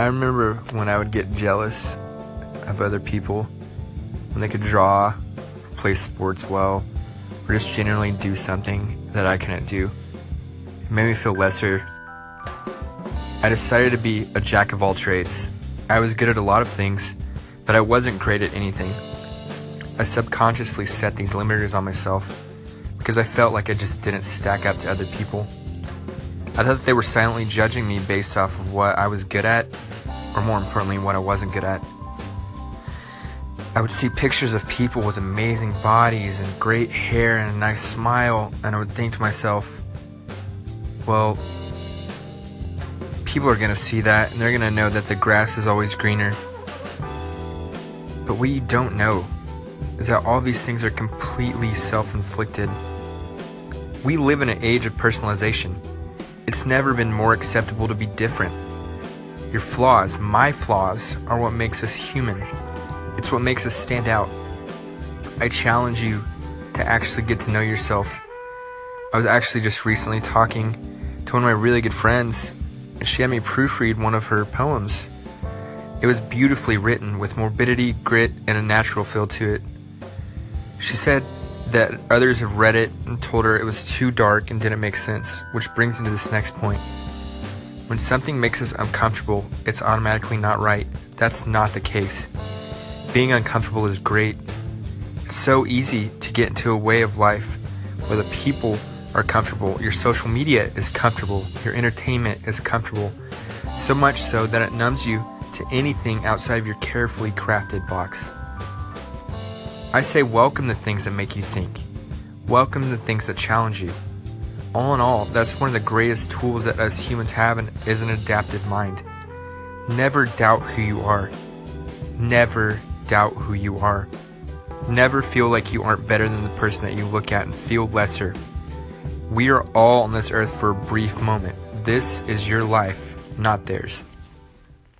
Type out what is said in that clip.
I remember when I would get jealous of other people when they could draw, or play sports well, or just generally do something that I couldn't do. It made me feel lesser. I decided to be a jack of all trades. I was good at a lot of things, but I wasn't great at anything. I subconsciously set these limiters on myself because I felt like I just didn't stack up to other people. I thought that they were silently judging me based off of what I was good at, or more importantly, what I wasn't good at. I would see pictures of people with amazing bodies and great hair and a nice smile, and I would think to myself, well, people are going to see that and they're going to know that the grass is always greener. But what you don't know is that all these things are completely self inflicted. We live in an age of personalization. It's never been more acceptable to be different. Your flaws, my flaws, are what makes us human. It's what makes us stand out. I challenge you to actually get to know yourself. I was actually just recently talking to one of my really good friends, and she had me proofread one of her poems. It was beautifully written with morbidity, grit, and a natural feel to it. She said that others have read it and told her it was too dark and didn't make sense, which brings me to this next point. When something makes us uncomfortable, it's automatically not right. That's not the case. Being uncomfortable is great. It's so easy to get into a way of life where the people are comfortable, your social media is comfortable, your entertainment is comfortable, so much so that it numbs you to anything outside of your carefully crafted box. I say welcome the things that make you think. Welcome the things that challenge you. All in all, that's one of the greatest tools that us humans have and is an adaptive mind. Never doubt who you are. Never doubt who you are. Never feel like you aren't better than the person that you look at and feel lesser. We are all on this earth for a brief moment. This is your life, not theirs.